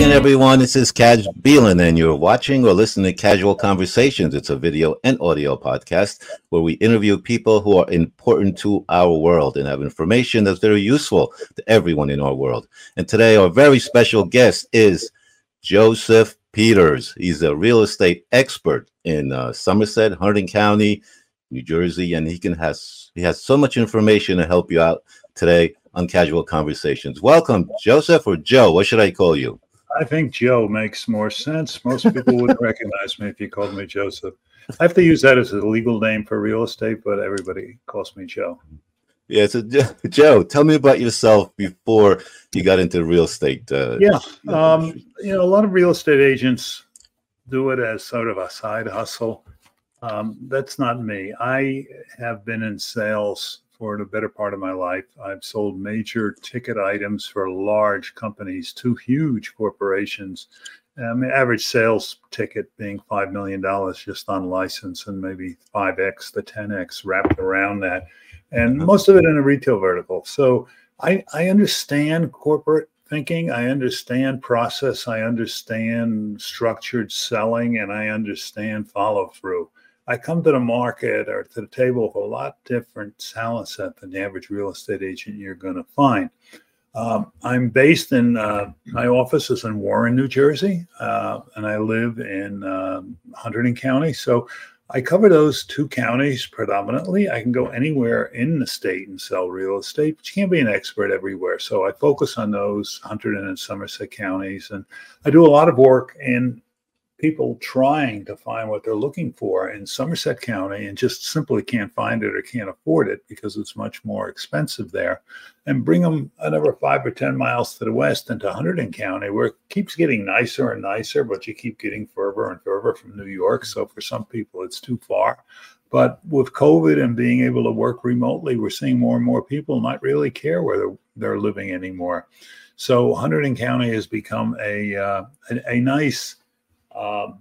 again, everyone. This is Caz Bielen, and you're watching or listening to Cazual Conversations. It's a video and audio podcast where we interview people who are important to our world and have information that's very useful to everyone in our world. And today, our very special guest is Joseph Peters. He's a real estate expert in uh, Somerset, Hunterdon County, New Jersey, and he can has he has so much information to help you out today on Cazual Conversations. Welcome, Joseph or Joe. What should I call you? I think Joe makes more sense. Most people wouldn't recognize me if you called me Joseph. I have to use that as a legal name for real estate, but everybody calls me Joe. Yeah, so Joe, tell me about yourself before you got into real estate. Uh, yeah, um, you know, a lot of real estate agents do it as sort of a side hustle. Um, that's not me. I have been in sales for the better part of my life. I've sold major ticket items for large companies, two huge corporations. I mean, average sales ticket being $5 million just on license and maybe 5X, the 10X wrapped around that. And most of it in a retail vertical. So I, I understand corporate thinking. I understand process. I understand structured selling and I understand follow through. I come to the market or to the table with a lot different talent set than the average real estate agent you're going to find. Um, I'm based in uh, my office is in Warren, New Jersey, uh, and I live in um, Hunterdon County. So I cover those two counties predominantly. I can go anywhere in the state and sell real estate, but you can't be an expert everywhere. So I focus on those Hunterdon and Somerset counties, and I do a lot of work in people trying to find what they're looking for in Somerset County and just simply can't find it or can't afford it because it's much more expensive there, and bring them another five or 10 miles to the west into Hunterdon County, where it keeps getting nicer and nicer, but you keep getting further and further from New York. So for some people, it's too far. But with COVID and being able to work remotely, we're seeing more and more people not really care where they're, they're living anymore. So Hunterdon County has become a, uh, a, a nice um,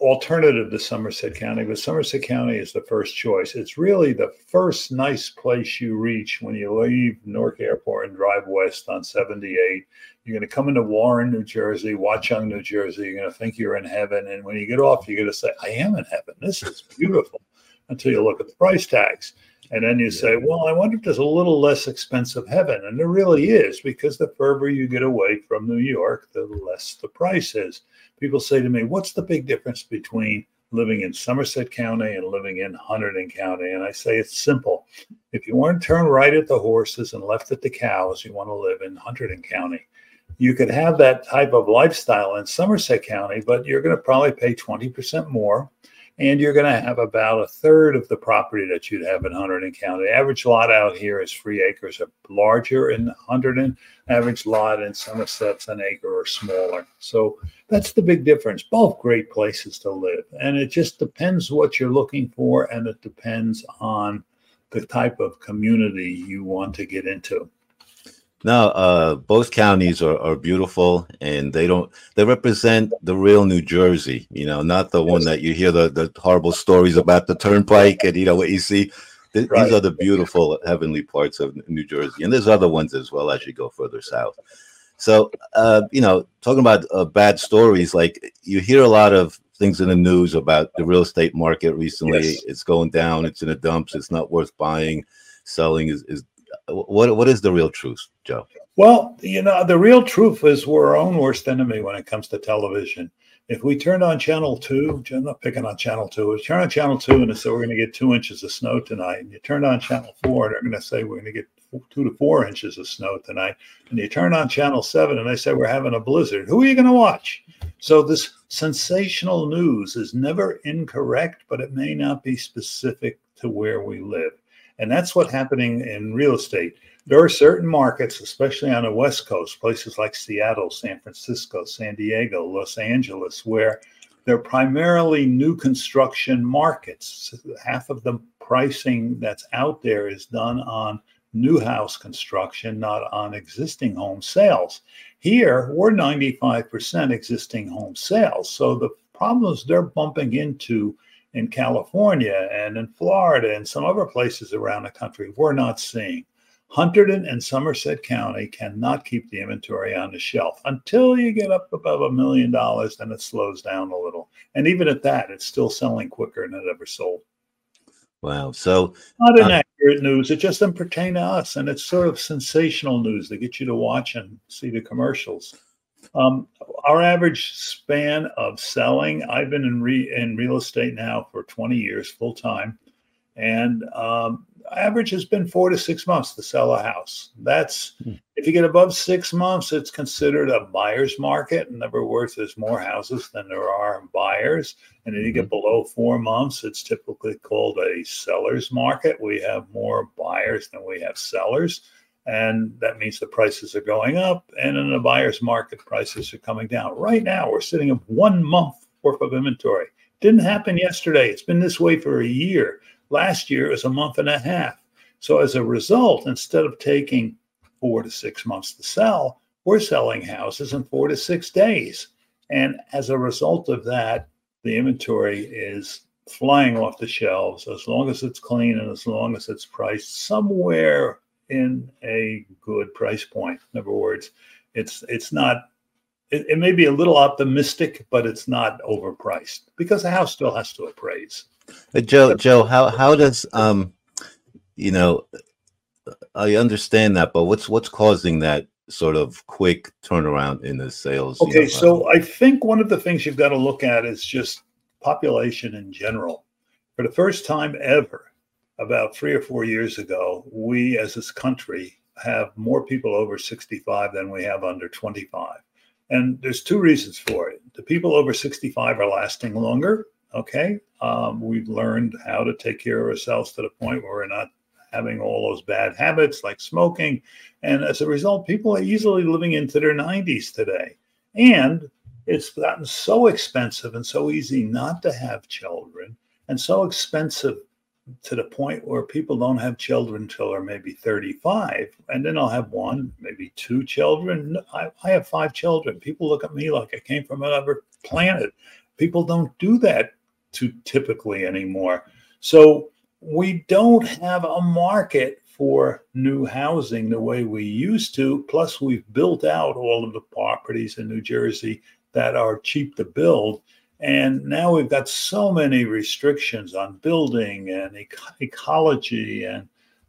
alternative to Somerset County, but Somerset County is the first choice. It's really the first nice place you reach when you leave Newark Airport and drive west on 78. You're going to come into Warren, New Jersey, Watchung, New Jersey. You're going to think you're in heaven. And when you get off, you're going to say, I am in heaven. This is beautiful until you look at the price tags. And then you say, well, I wonder if there's a little less expensive heaven. And there really is, because the further you get away from New York, the less the price is people say to me, What's the big difference between living in Somerset County and living in Hunterdon County? And I say it's simple. If you want to turn right at the horses and left at the cows, you want to live in Hunterdon County. You could have that type of lifestyle in Somerset County, but you're going to probably pay 20% more and you're going to have about a third of the property that you'd have in Hunterdon County. The average lot out here is three acres or larger in Hunterdon. Average lot in Somerset's an acre or smaller. So that's the big difference. Both great places to live, and it just depends what you're looking for, and it depends on the type of community you want to get into. No, uh, both counties are, are beautiful, and they don't they represent the real New Jersey. You know, not the yes. one that you hear the, the horrible stories about the turnpike and you know what you see. Th- right. These are the beautiful heavenly parts of New Jersey, and there's other ones as well as you go further south. So, uh, you know, talking about uh, bad stories, like you hear a lot of things in the news about the real estate market recently. Yes. It's going down. It's in the dumps. It's not worth buying. Selling is, is what what is the real truth, Joe? Well, you know, the real truth is we're our own worst enemy when it comes to television. If we turn on channel two, I'm not picking on channel two, we turn on channel two and say we're going to get two inches of snow tonight, and you turn on channel four and they're going to say we're going to get two to four inches of snow tonight, and you turn on channel seven and they say we're having a blizzard, who are you going to watch? So this sensational news is never incorrect, but it may not be specific to where we live. And that's what's happening in real estate. There are certain markets, especially on the West Coast, places like Seattle, San Francisco, San Diego, Los Angeles, where they're primarily new construction markets. Half of the pricing that's out there is done on new house construction, not on existing home sales. Here, we're 95% existing home sales. So the problems they're bumping into in California and in Florida and some other places around the country we're not seeing. Hunterdon and Somerset County cannot keep the inventory on the shelf until you get up above a million dollars, then it slows down a little. And even at that, it's still selling quicker than it ever sold. Wow. So not inaccurate uh, news. It just doesn't pertain to us. And it's sort of sensational news that get you to watch and see the commercials. Um, our average span of selling, I've been in, re, in real estate now for 20 years full time. And um, average has been four to six months to sell a house. That's hmm. if you get above six months, it's considered a buyer's market. In other words, there's more houses than there are buyers. And if you get hmm. below four months, it's typically called a seller's market. We have more buyers than we have sellers. And that means the prices are going up. And in the buyer's market, prices are coming down. Right now, we're sitting at one month worth of inventory. Didn't happen yesterday. It's been this way for a year. Last year, it was a month and a half. So as a result, instead of taking four to six months to sell, we're selling houses in four to six days. And as a result of that, the inventory is flying off the shelves as long as it's clean and as long as it's priced somewhere in a good price point. In other words, it's it's not it, it may be a little optimistic, but it's not overpriced because the house still has to appraise. Uh, Joe, Joe, how how does um, you know, I understand that, but what's what's causing that sort of quick turnaround in the sales? Okay, you know, so I think one of the things you've got to look at is just population in general. For the first time ever, about three or four years ago, we as this country have more people over 65 than we have under 25. And there's two reasons for it. The people over 65 are lasting longer Okay. Um, we've learned how to take care of ourselves to the point where we're not having all those bad habits like smoking. And as a result, people are easily living into their 90s today. And it's gotten so expensive and so easy not to have children and so expensive to the point where people don't have children until they're maybe 35 and then i'll have one maybe two children I, I have five children people look at me like i came from another planet people don't do that too typically anymore. So we don't have a market for new housing the way we used to. Plus, we've built out all of the properties in New Jersey that are cheap to build. And now we've got so many restrictions on building and ecology and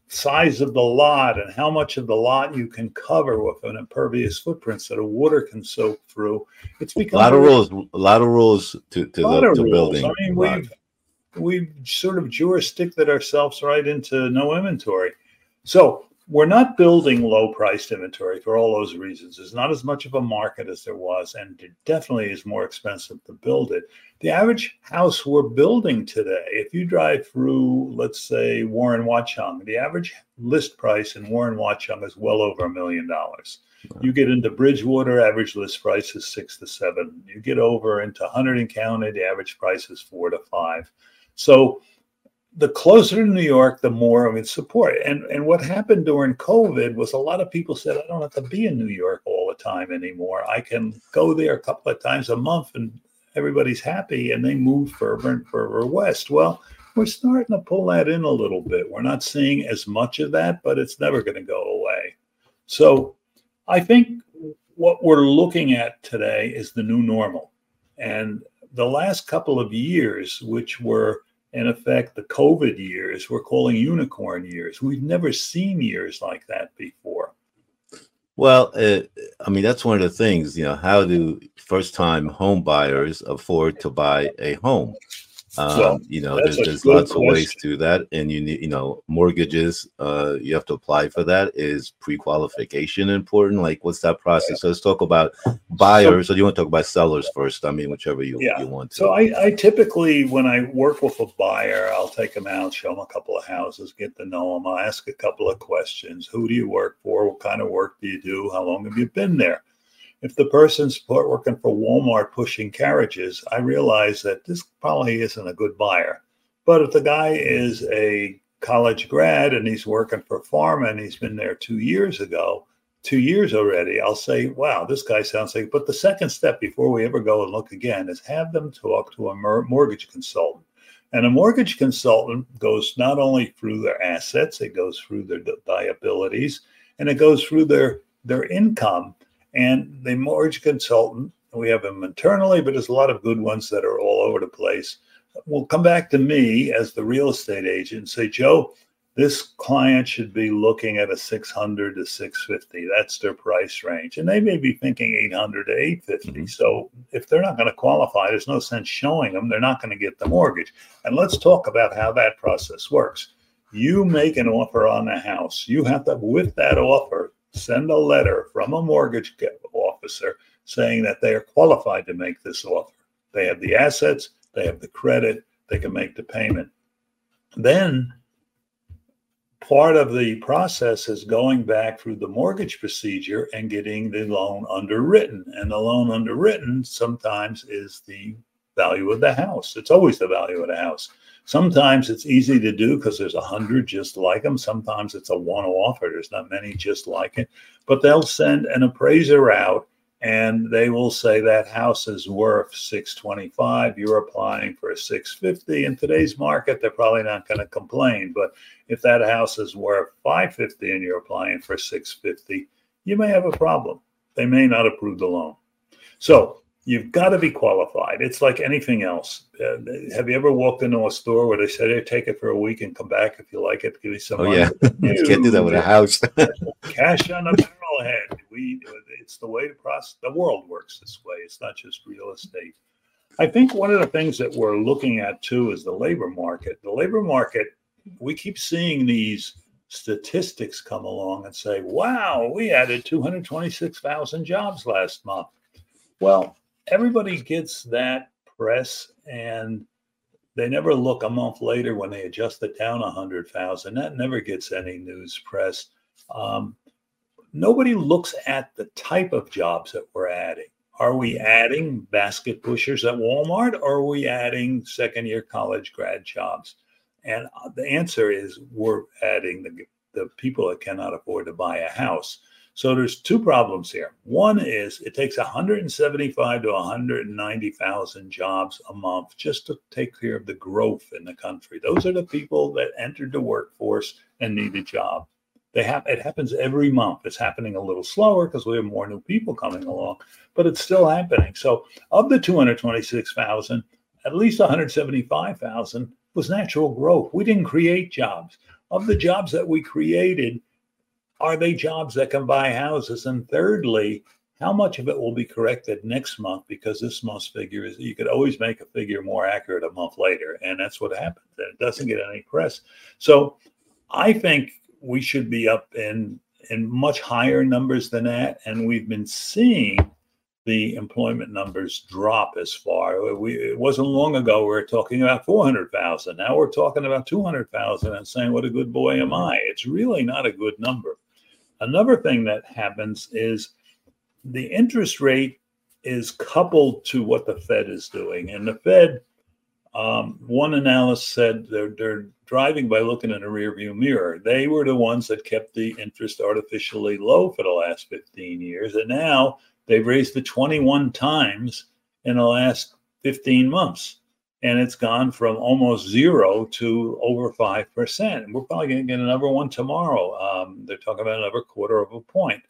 size of the lot and how much of the lot you can cover with an impervious footprint so the water can soak through. It's become a lot of rules, a lot of rules to, to the to building. I mean, we've we've sort of jurisdicted ourselves right into no inventory. So we're not building low priced inventory for all those reasons. There's not as much of a market as there was, and it definitely is more expensive to build it. The average house we're building today, if you drive through, let's say, Warren Watchung, the average list price in Warren Watchung is well over a million dollars. You get into Bridgewater, average list price is six to seven. You get over into Hunterdon County, the average price is four to five. So the closer to New York, the more I would support. And and what happened during COVID was a lot of people said, I don't have to be in New York all the time anymore. I can go there a couple of times a month and everybody's happy and they move further and further west. Well, we're starting to pull that in a little bit. We're not seeing as much of that, but it's never going to go away. So I think what we're looking at today is the new normal. And the last couple of years, which were in effect, the COVID years we're calling unicorn years. We've never seen years like that before. Well, uh, I mean, that's one of the things, you know, how do first time home buyers afford to buy a home? Um, well, you know, there's, there's lots question. of ways to that, and you need, you know, mortgages. Uh, you have to apply for that. Is pre-qualification important? Like, what's that process? Yeah. So let's talk about buyers. So, or do you want to talk about sellers first? I mean, whichever you, yeah. you want to. So I, I typically, when I work with a buyer, I'll take them out, show them a couple of houses, get to know them. I'll ask a couple of questions. Who do you work for? What kind of work do you do? How long have you been there? If the person's working for Walmart pushing carriages, I realize that this probably isn't a good buyer. But if the guy is a college grad and he's working for pharma and he's been there two years ago, two years already, I'll say, wow, this guy sounds like. But the second step before we ever go and look again is have them talk to a mortgage consultant And a mortgage consultant goes not only through their assets, it goes through their liabilities, and it goes through their their income. And the mortgage consultant, we have them internally, but there's a lot of good ones that are all over the place. Will come back to me as the real estate agent and say, Joe, this client should be looking at a 600 to 650 that's their price range. And they may be thinking 800 to 850 mm-hmm. so if they're not going to qualify there's no sense showing them. They're not going to get the mortgage. And let's talk about how that process works. You make an offer on a house. You have to with that offer send a letter from a mortgage officer saying that they are qualified to make this offer they have the assets they have the credit they can make the payment then part of the process is going back through the mortgage procedure and getting the loan underwritten. And the loan underwritten sometimes is the value of the house. It's always the value of the house. Sometimes it's easy to do because there's a hundred just like them. Sometimes it's a one-off or there's not many just like it. But they'll send an appraiser out and they will say that house is worth 625 you're applying for a 650 in today's market they're probably not going to complain but if that house is worth 550 and you're applying for 650 you may have a problem they may not approve the loan so you've got to be qualified. It's like anything else. Uh, have you ever walked into a store where they say hey take it for a week and come back if you like it give you some oh money? yeah. You can't do that with a house. Cash on the barrel we it's the way the process the world works this way. It's not just real estate. I think one of the things that we're looking at too is the labor market. The labor market we keep seeing these statistics come along and say wow we added 226000 jobs last month. Well everybody gets that press and they never look a month later when they adjust it down 100,000. That never gets any news press. Um, nobody looks at the type of jobs that we're adding. Are we adding basket pushers at Walmart or are we adding second year college grad jobs? And uh, the answer is we're adding the, the people that cannot afford to buy a house. So there's two problems here. One is it takes 175 to 190,000 jobs a month just to take care of the growth in the country. Those are the people that entered the workforce and need a job. They have it happens every month. It's happening a little slower because we have more new people coming along, but it's still happening. So of the 226,000, at least 175,000 was natural growth. We didn't create jobs. Of the jobs that we created, are they jobs that can buy houses? And thirdly, how much of it will be corrected next month because this month's figure is you could always make a figure more accurate a month later and that's what happens and it doesn't get any press so i think we should be up in in much higher numbers than that, and we've been seeing the employment numbers drop as far. We, it wasn't long ago we were talking about 400,000. Now we're talking about 200,000 and saying, what a good boy am I. It's really not a good number. Another thing that happens is the interest rate is coupled to what the Fed is doing. And the Fed um, one analyst said they're, they're driving by looking in a rearview mirror. They were the ones that kept the interest artificially low for the last 15 years. And now they've raised it 21 times in the last 15 months. And it's gone from almost zero to over 5%. And we're probably going to get another one tomorrow. Um, they're talking about another quarter of a point.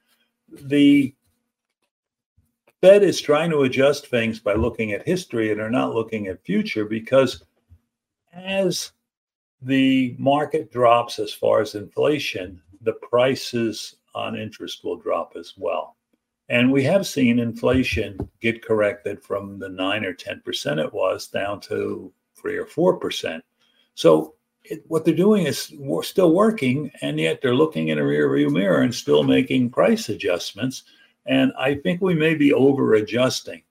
The Fed is trying to adjust things by looking at history and are not looking at future because as the market drops as far as inflation, the prices on interest will drop as well. And we have seen inflation get corrected from the 9 or 10% it was down to 3 or 4%. So it, what they're doing is still working, and yet they're looking in a rearview mirror and still making price adjustments and I think we may be over adjusting.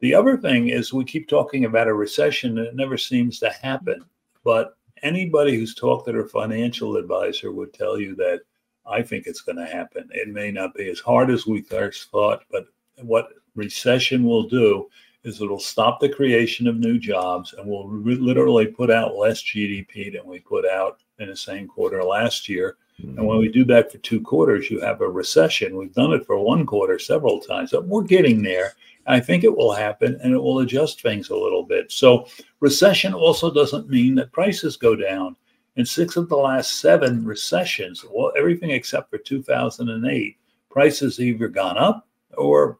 The other thing is we keep talking about a recession and it never seems to happen. But anybody who's talked to their financial advisor would tell you that I think it's going to happen. It may not be as hard as we first thought, but what recession will do is it'll stop the creation of new jobs and we'll re- literally put out less GDP than we put out in the same quarter last year Mm-hmm. And when we do that for two quarters, you have a recession. We've done it for one quarter several times, but we're getting there. I think it will happen and it will adjust things a little bit. So, recession also doesn't mean that prices go down. In six of the last seven recessions, well, everything except for 2008, prices either gone up or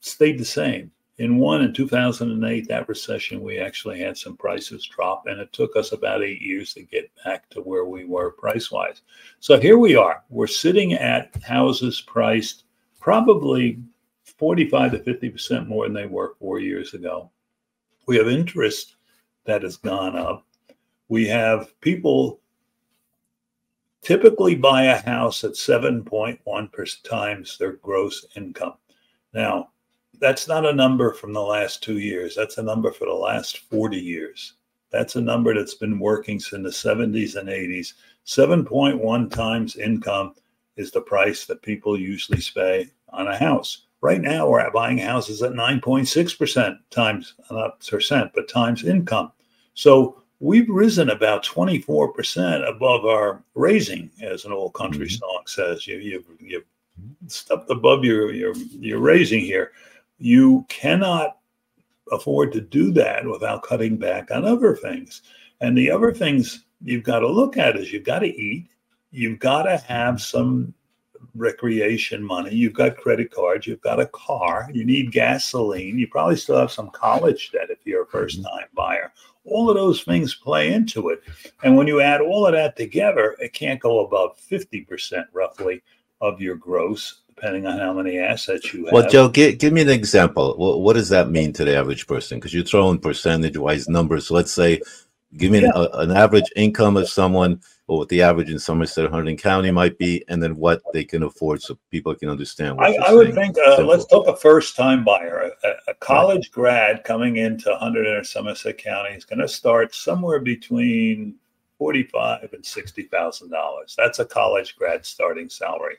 stayed the same. In one, in 2008, that recession, we actually had some prices drop, and it took us about eight years to get back to where we were price wise. So here we are. We're sitting at houses priced probably 45 to 50% more than they were four years ago. We have interest that has gone up. We have people typically buy a house at 7.1 times their gross income. Now, that's not a number from the last two years. That's a number for the last 40 years. That's a number that's been working since the 70s and 80s. 7.1 times income is the price that people usually pay on a house. Right now, we're buying houses at 9.6% times, not percent, but times income. So we've risen about 24% above our raising, as an old country mm-hmm. song says. You, you, you stepped above your, your, your raising here you cannot afford to do that without cutting back on other things. And the other things you've got to look at is you've got to eat, you've got to have some recreation money, you've got credit cards, you've got a car, you need gasoline, you probably still have some college debt if you're a first time buyer. All of those things play into it. And when you add all of that together, it can't go above 50% roughly of your gross depending on how many assets you have. Well, Joe, give, give me an example. What, what does that mean to the average person? Because you're throwing percentage wise numbers. So let's say, give me yeah. a, an average income of someone, or what the average in Somerset, Hunterdon County might be, and then what they can afford so people can understand. I, I would think, uh, let's talk a first time buyer. A, a college right. grad coming into Hunterdon or Somerset County is going to start somewhere between forty-five and sixty thousand dollars. That's a college grad starting salary.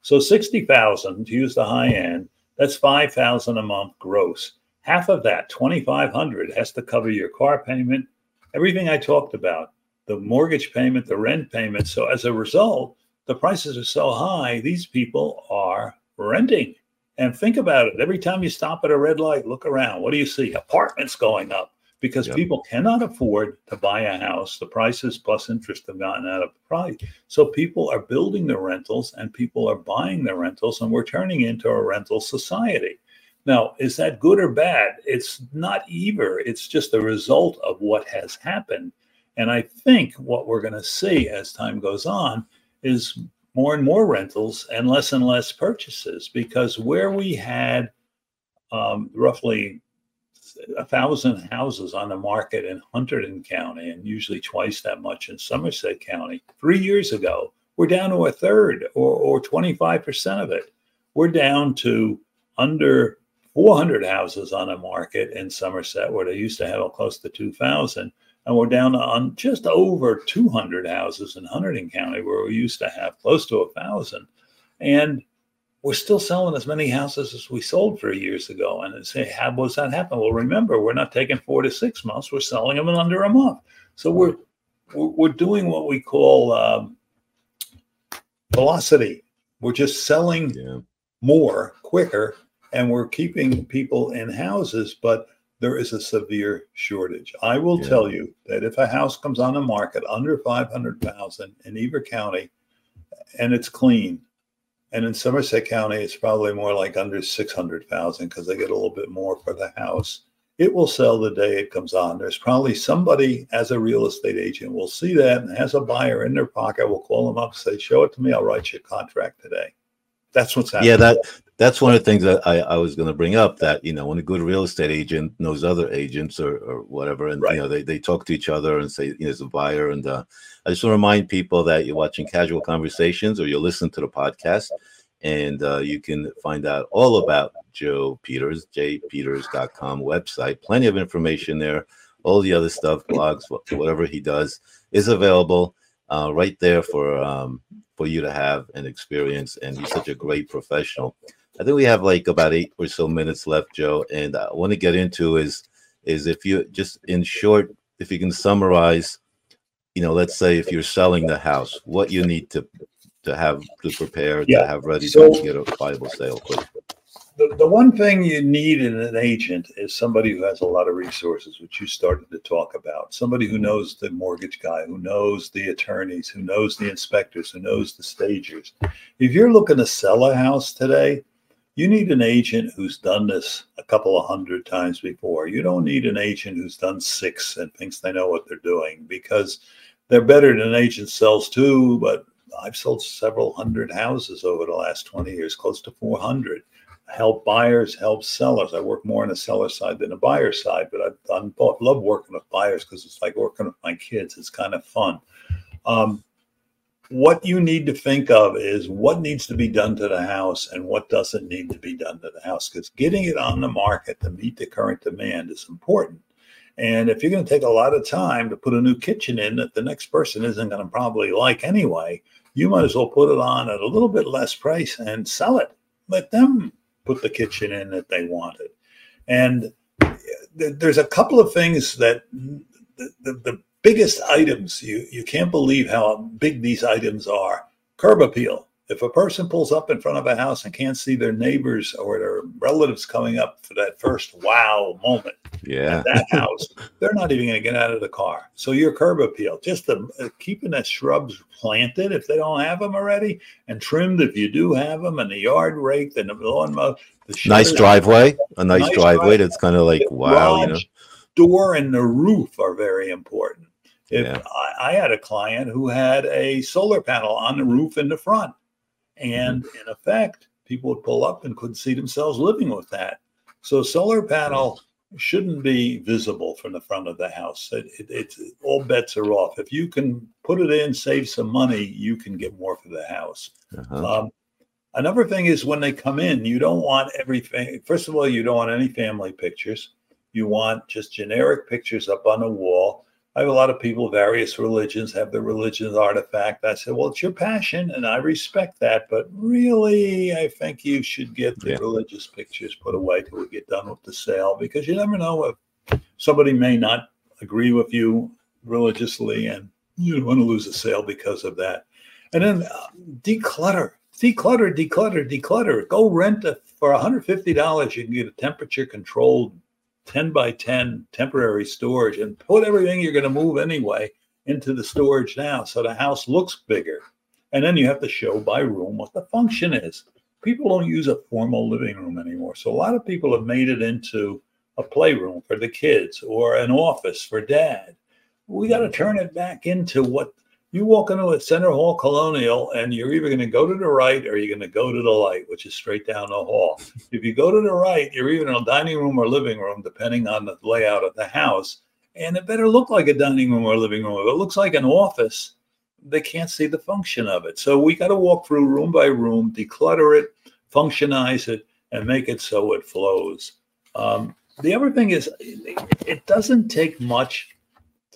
So 60,000 to use the high end, that's 5,000 a month gross. Half of that, 2,500 has to cover your car payment, everything I talked about, the mortgage payment, the rent payment. So as a result, the prices are so high, these people are renting. And think about it. Every time you stop at a red light, look around. What do you see? Apartments going up because yep. people cannot afford to buy a house. The prices plus interest have gotten out of price. So people are building the rentals and people are buying the rentals, and we're turning into a rental society. Now, is that good or bad? It's not either. It's just a result of what has happened. And I think what we're going to see as time goes on is more and more rentals and less and less purchases because where we had um, roughly a thousand houses on the market in Hunterdon County and usually twice that much in Somerset County. Three years ago, we're down to a third or, or 25% of it. We're down to under 400 houses on the market in Somerset, where they used to have close to 2,000. And we're down on just over 200 houses in Hunterdon County, where we used to have close to a 1,000. And we're still selling as many houses as we sold three years ago. And say, how was that happen? Well, remember, we're not taking four to six months; we're selling them in under a month. So we're we're doing what we call um, velocity. We're just selling yeah. more quicker, and we're keeping people in houses, but there is a severe shortage. I will yeah. tell you that if a house comes on the market under 500,000 in Beaver County and it's clean, and in Somerset County, it's probably more like under 600,000 because they get a little bit more for the house. It will sell the day it comes on. There's probably somebody as a real estate agent will see that and has a buyer in their pocket, will call them up, say, show it to me. I'll write you a contract today. That's what's happening. Yeah, that that's one of the things that I, I was going to bring up that, you know, when a good real estate agent knows other agents or, or whatever, and, right. you know, they, they talk to each other and say, you know, there's a buyer. And uh, I just want to remind people that you're watching cazual conversations or you're listening to the podcast and uh, you can find out all about Joe Peters, jpeters.com website. Plenty of information there. All the other stuff, blogs, whatever he does is available uh, right there for um, for you to have an experience. And he's such a great professional. I think we have like about eight or so minutes left, Joe. And I want to get into is is if you just in short, if you can summarize, you know, let's say if you're selling the house, what you need to to have to prepare Yeah. to have ready So- to get a viable sale. quick. The, the one thing you need in an agent is somebody who has a lot of resources, which you started to talk about. Somebody who mm-hmm. knows the mortgage guy, who knows the attorneys, who knows the inspectors, who knows the stagers. If you're looking to sell a house today, you need an agent who's done this a couple of hundred times before. You don't need an agent who's done six and thinks they know what they're doing because they're better than an agent sells too. But I've sold several hundred houses over the last 20 years, close to 400 help buyers, help sellers. I work more on the seller side than the buyer side, but both. Love working with buyers because it's like working with my kids. It's kind of fun. Um, what you need to think of is what needs to be done to the house and what doesn't need to be done to the house because getting it on the market to meet the current demand is important. And if you're going to take a lot of time to put a new kitchen in that the next person isn't going to probably like anyway, you might as well put it on at a little bit less price and sell it. Let them put the kitchen in that they wanted. And there's a couple of things that the, the, the biggest items, you, you can't believe how big these items are. Curb appeal. If a person pulls up in front of a house and can't see their neighbors or their relatives coming up for that first wow moment, Yeah. at that house, they're not even going to get out of the car. So your curb appeal, just the, uh, keeping the shrubs planted if they don't have them already, and trimmed if you do have them, and the yard raked and the lawn mowed. The Nice driveway. A nice, Nice driveway driveway. that's kind of like wow, you know. Door and the roof are very important. If Yeah. I, I had a client who had a solar panel on the roof in the front, and in effect, people would pull up and couldn't see themselves living with that. So solar panel shouldn't be visible from the front of the house. It, it, it's all bets are off. If you can put it in, save some money, you can get more for the house. Uh-huh. Um, another thing is when they come in, you don't want everything. First of all, you don't want any family pictures. You want just generic pictures up on the wall. I have a lot of people, various religions, have their religion's artifact. I said, well, it's your passion, and I respect that. But really, I think you should get the Yeah. religious pictures put away till we get done with the sale because you never know if somebody may not agree with you religiously and you don't want to lose a sale because of that. And then uh, declutter, declutter, declutter, declutter. Go rent a, for $150. You can get a temperature controlled 10 by 10 temporary storage and put everything you're going to move anyway into the storage now. So the house looks bigger. And then you have to show by room what the function is. People don't use a formal living room anymore. So a lot of people have made it into a playroom for the kids or an office for dad. We got to turn it back into what you walk into a Center Hall Colonial and you're either going to go to the right or you're going to go to the light, which is straight down the hall. If you go to the right, you're either in a dining room or living room, depending on the layout of the house. And it better look like a dining room or living room. If it looks like an office, they can't see the function of it. So we got to walk through room by room, declutter it, functionize it, and make it so it flows. Um, the other thing is, it doesn't take much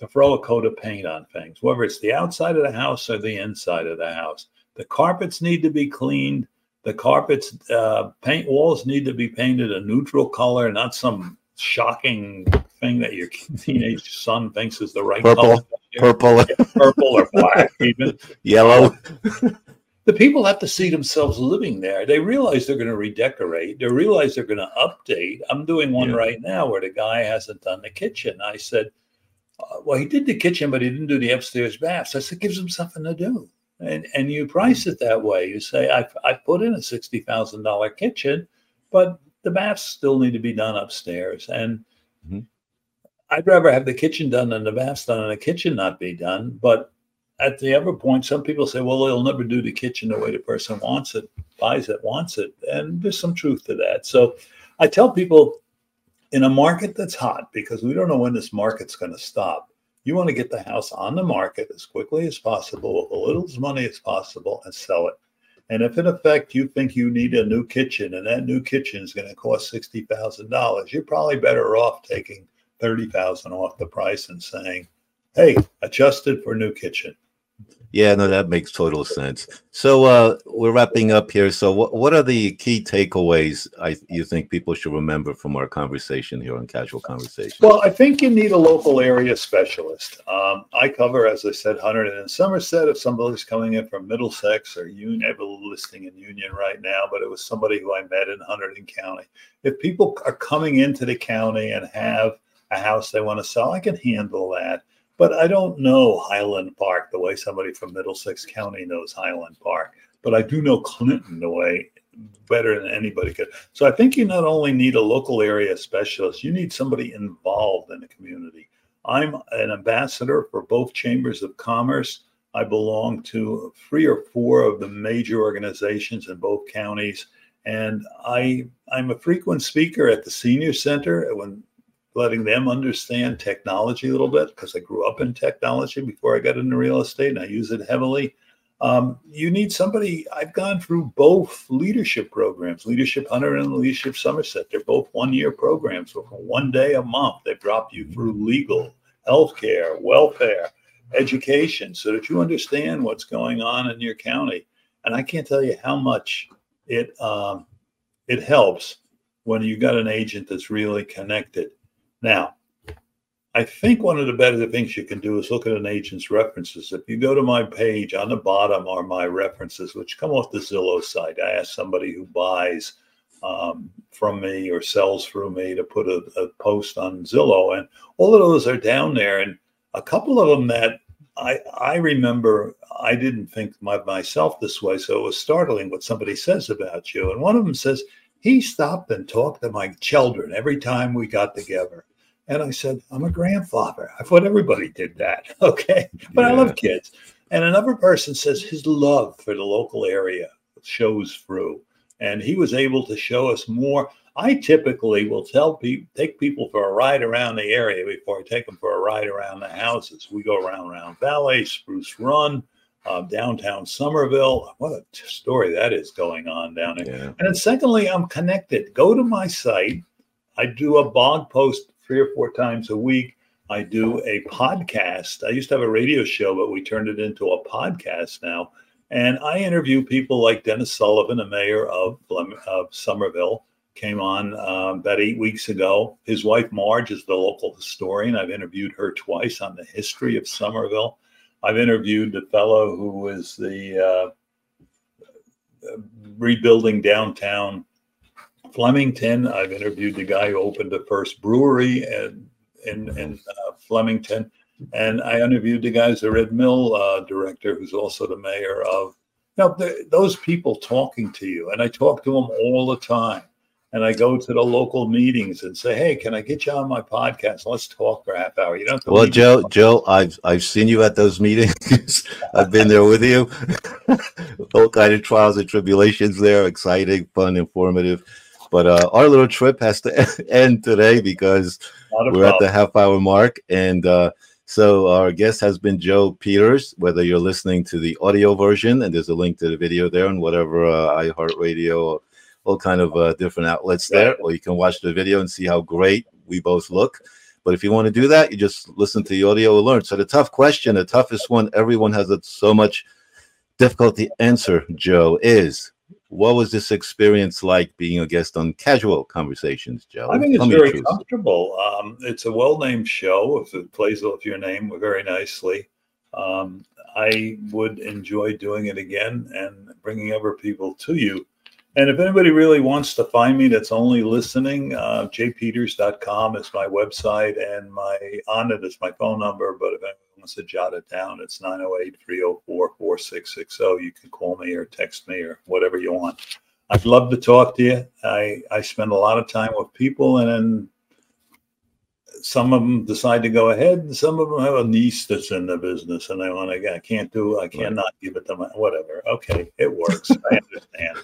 to throw a coat of paint on things, whether it's the outside of the house or the inside of the house. The carpets need to be cleaned. The carpets, uh, paint walls need to be painted a neutral color, not some shocking thing that your teenage son thinks is the right Purple. color. Purple, Purple or black, even. yellow. The people have to see themselves living there. They realize they're going to redecorate. They realize they're going to update. I'm doing one Yeah. right now where the guy hasn't done the kitchen. I said, uh, well, he did the kitchen, but he didn't do the upstairs baths. I said, gives him something to do. And and you price it that way. You say, I, I put in a $60,000 kitchen, but the baths still need to be done upstairs. And Mhm. I'd rather have the kitchen done than the baths done and the kitchen not be done. But at the other point, some people say, well, they'll never do the kitchen the way the person wants it, buys it, wants it. And there's some truth to that. So I tell people in a market that's hot, because we don't know when this market's going to stop, you want to get the house on the market as quickly as possible with as little as money as possible and sell it. And if in effect you think you need a new kitchen and that new kitchen is going to cost sixty thousand dollars, you're probably better off taking thirty thousand off the price and saying, "Hey, adjusted for new kitchen." Yeah, no, that makes total sense. So uh, we're wrapping up here. So what what are the key takeaways I you think people should remember from our conversation here on Cazual Conversation? Well, I think you need a local area specialist. Um, I cover, as I said, Hunterdon and Somerset. If somebody's coming in from Middlesex or Union, I have a listing in Union right now, but it was somebody who I met in Hunterdon County. If people are coming into the county and have a house they want to sell, I can handle that. But I don't know Highland Park the way somebody from Middlesex County knows Highland Park. But I do know Clinton the way better than anybody could. So I think you not only need a local area specialist, you need somebody involved in the community. I'm an ambassador for both chambers of commerce. I belong to three or four of the major organizations in both counties. And I, I'm a frequent speaker at the senior center when letting them understand technology a little bit because I grew up in technology before I got into real estate and I use it heavily. Um, you need somebody. I've gone through both leadership programs, Leadership Hunter and Leadership Somerset. They're both one year programs. So for one day a month, they drop you through legal, healthcare, welfare, education, so that you understand what's going on in your county. And I can't tell you how much it um, it helps when you've got an agent that's really connected now, I think one of the better things you can do is look at an agent's references. If you go to my page on the bottom are my references, which come off the Zillow site. I ask somebody who buys um, from me or sells through me to put a, a, post on Zillow, and all of those are down there. And a couple of them that I I remember I didn't think my, myself this way, so it was startling what somebody says about you. And one of them says he stopped and talked to my children every time we got together. And I said, I'm a grandfather. I thought everybody did that. Okay. But yeah. I love kids. And another person says his love for the local area shows through. And he was able to show us more. I typically will tell people, take people for a ride around the area before I take them for a ride around the houses. We go around Round Valley, Spruce Run, uh, downtown Somerville. What a story that is going on down there. Yeah. And then secondly, I'm connected. Go to my site. I do a blog post three or four times a week. I do a podcast. I used to have a radio show, but we turned it into a podcast now. And I interview people like Dennis Sullivan, the mayor of, of Somerville, came on um, about eight weeks ago. His wife, Marge, is the local historian. I've interviewed her twice on the history of Somerville. I've interviewed the fellow who was the uh, rebuilding downtown Flemington. I've interviewed the guy who opened the first brewery in in, in uh, Flemington, and I interviewed the guys, the Red Mill uh, director, who's also the mayor of. You know, those people talking to you, and I talk to them all the time. And I go to the local meetings and say, "Hey, can I get you on my podcast? Let's talk for a half hour." You don't. well, Joe, Joe, I've I've seen you at those meetings. I've been there with you. all kind of trials and tribulations there. Exciting, fun, informative. But uh, our little trip has to end today because we're problem. at the half hour mark. And uh, so our guest has been Joe Peters, whether you're listening to the audio version, and there's a link to the video there and whatever uh, iHeartRadio, all kind of uh, different outlets there, or you can watch the video and see how great we both look. But if you want to do that, you just listen to the audio and learn. So the tough question, the toughest one, everyone has so much difficulty answer, Joe, is what was this experience like being a guest on Cazual Conversations, Joe? I think it's very choose. comfortable. Um, it's a well-named show. It plays with your name very nicely. Um, I would enjoy doing it again and bringing other people to you. And if anybody really wants to find me that's only listening, uh, jpeters.com is my website and my on it is my phone number. But if wants to jot it down, it's 908 304 4660. You can call me or text me or whatever you want. I'd love to talk to you. I, I spend a lot of time with people and then some of them decide to go ahead, and some of them have a niece that's in the business, and they want to. I can't do. I cannot right. give it to my whatever. Okay, it works. I understand,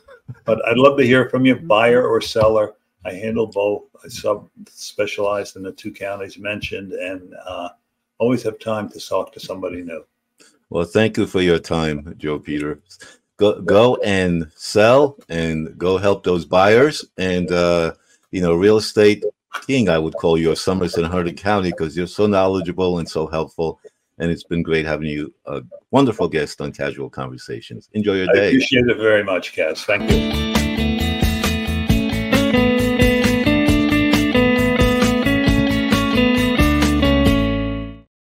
but I'd love to hear from you, buyer or seller. I handle both. I sub specialized in the two counties mentioned, and uh, always have time to talk to somebody new. Well, thank you for your time, Joe Peter. Go, go and sell, and go help those buyers, and uh, you know, real estate king, I would call you, of Somerset and Hunterdon County, because you're so knowledgeable and so helpful. And it's been great having you, a wonderful guest on Cazual Conversations. Enjoy your I day. appreciate it very much, Caz. Thank you.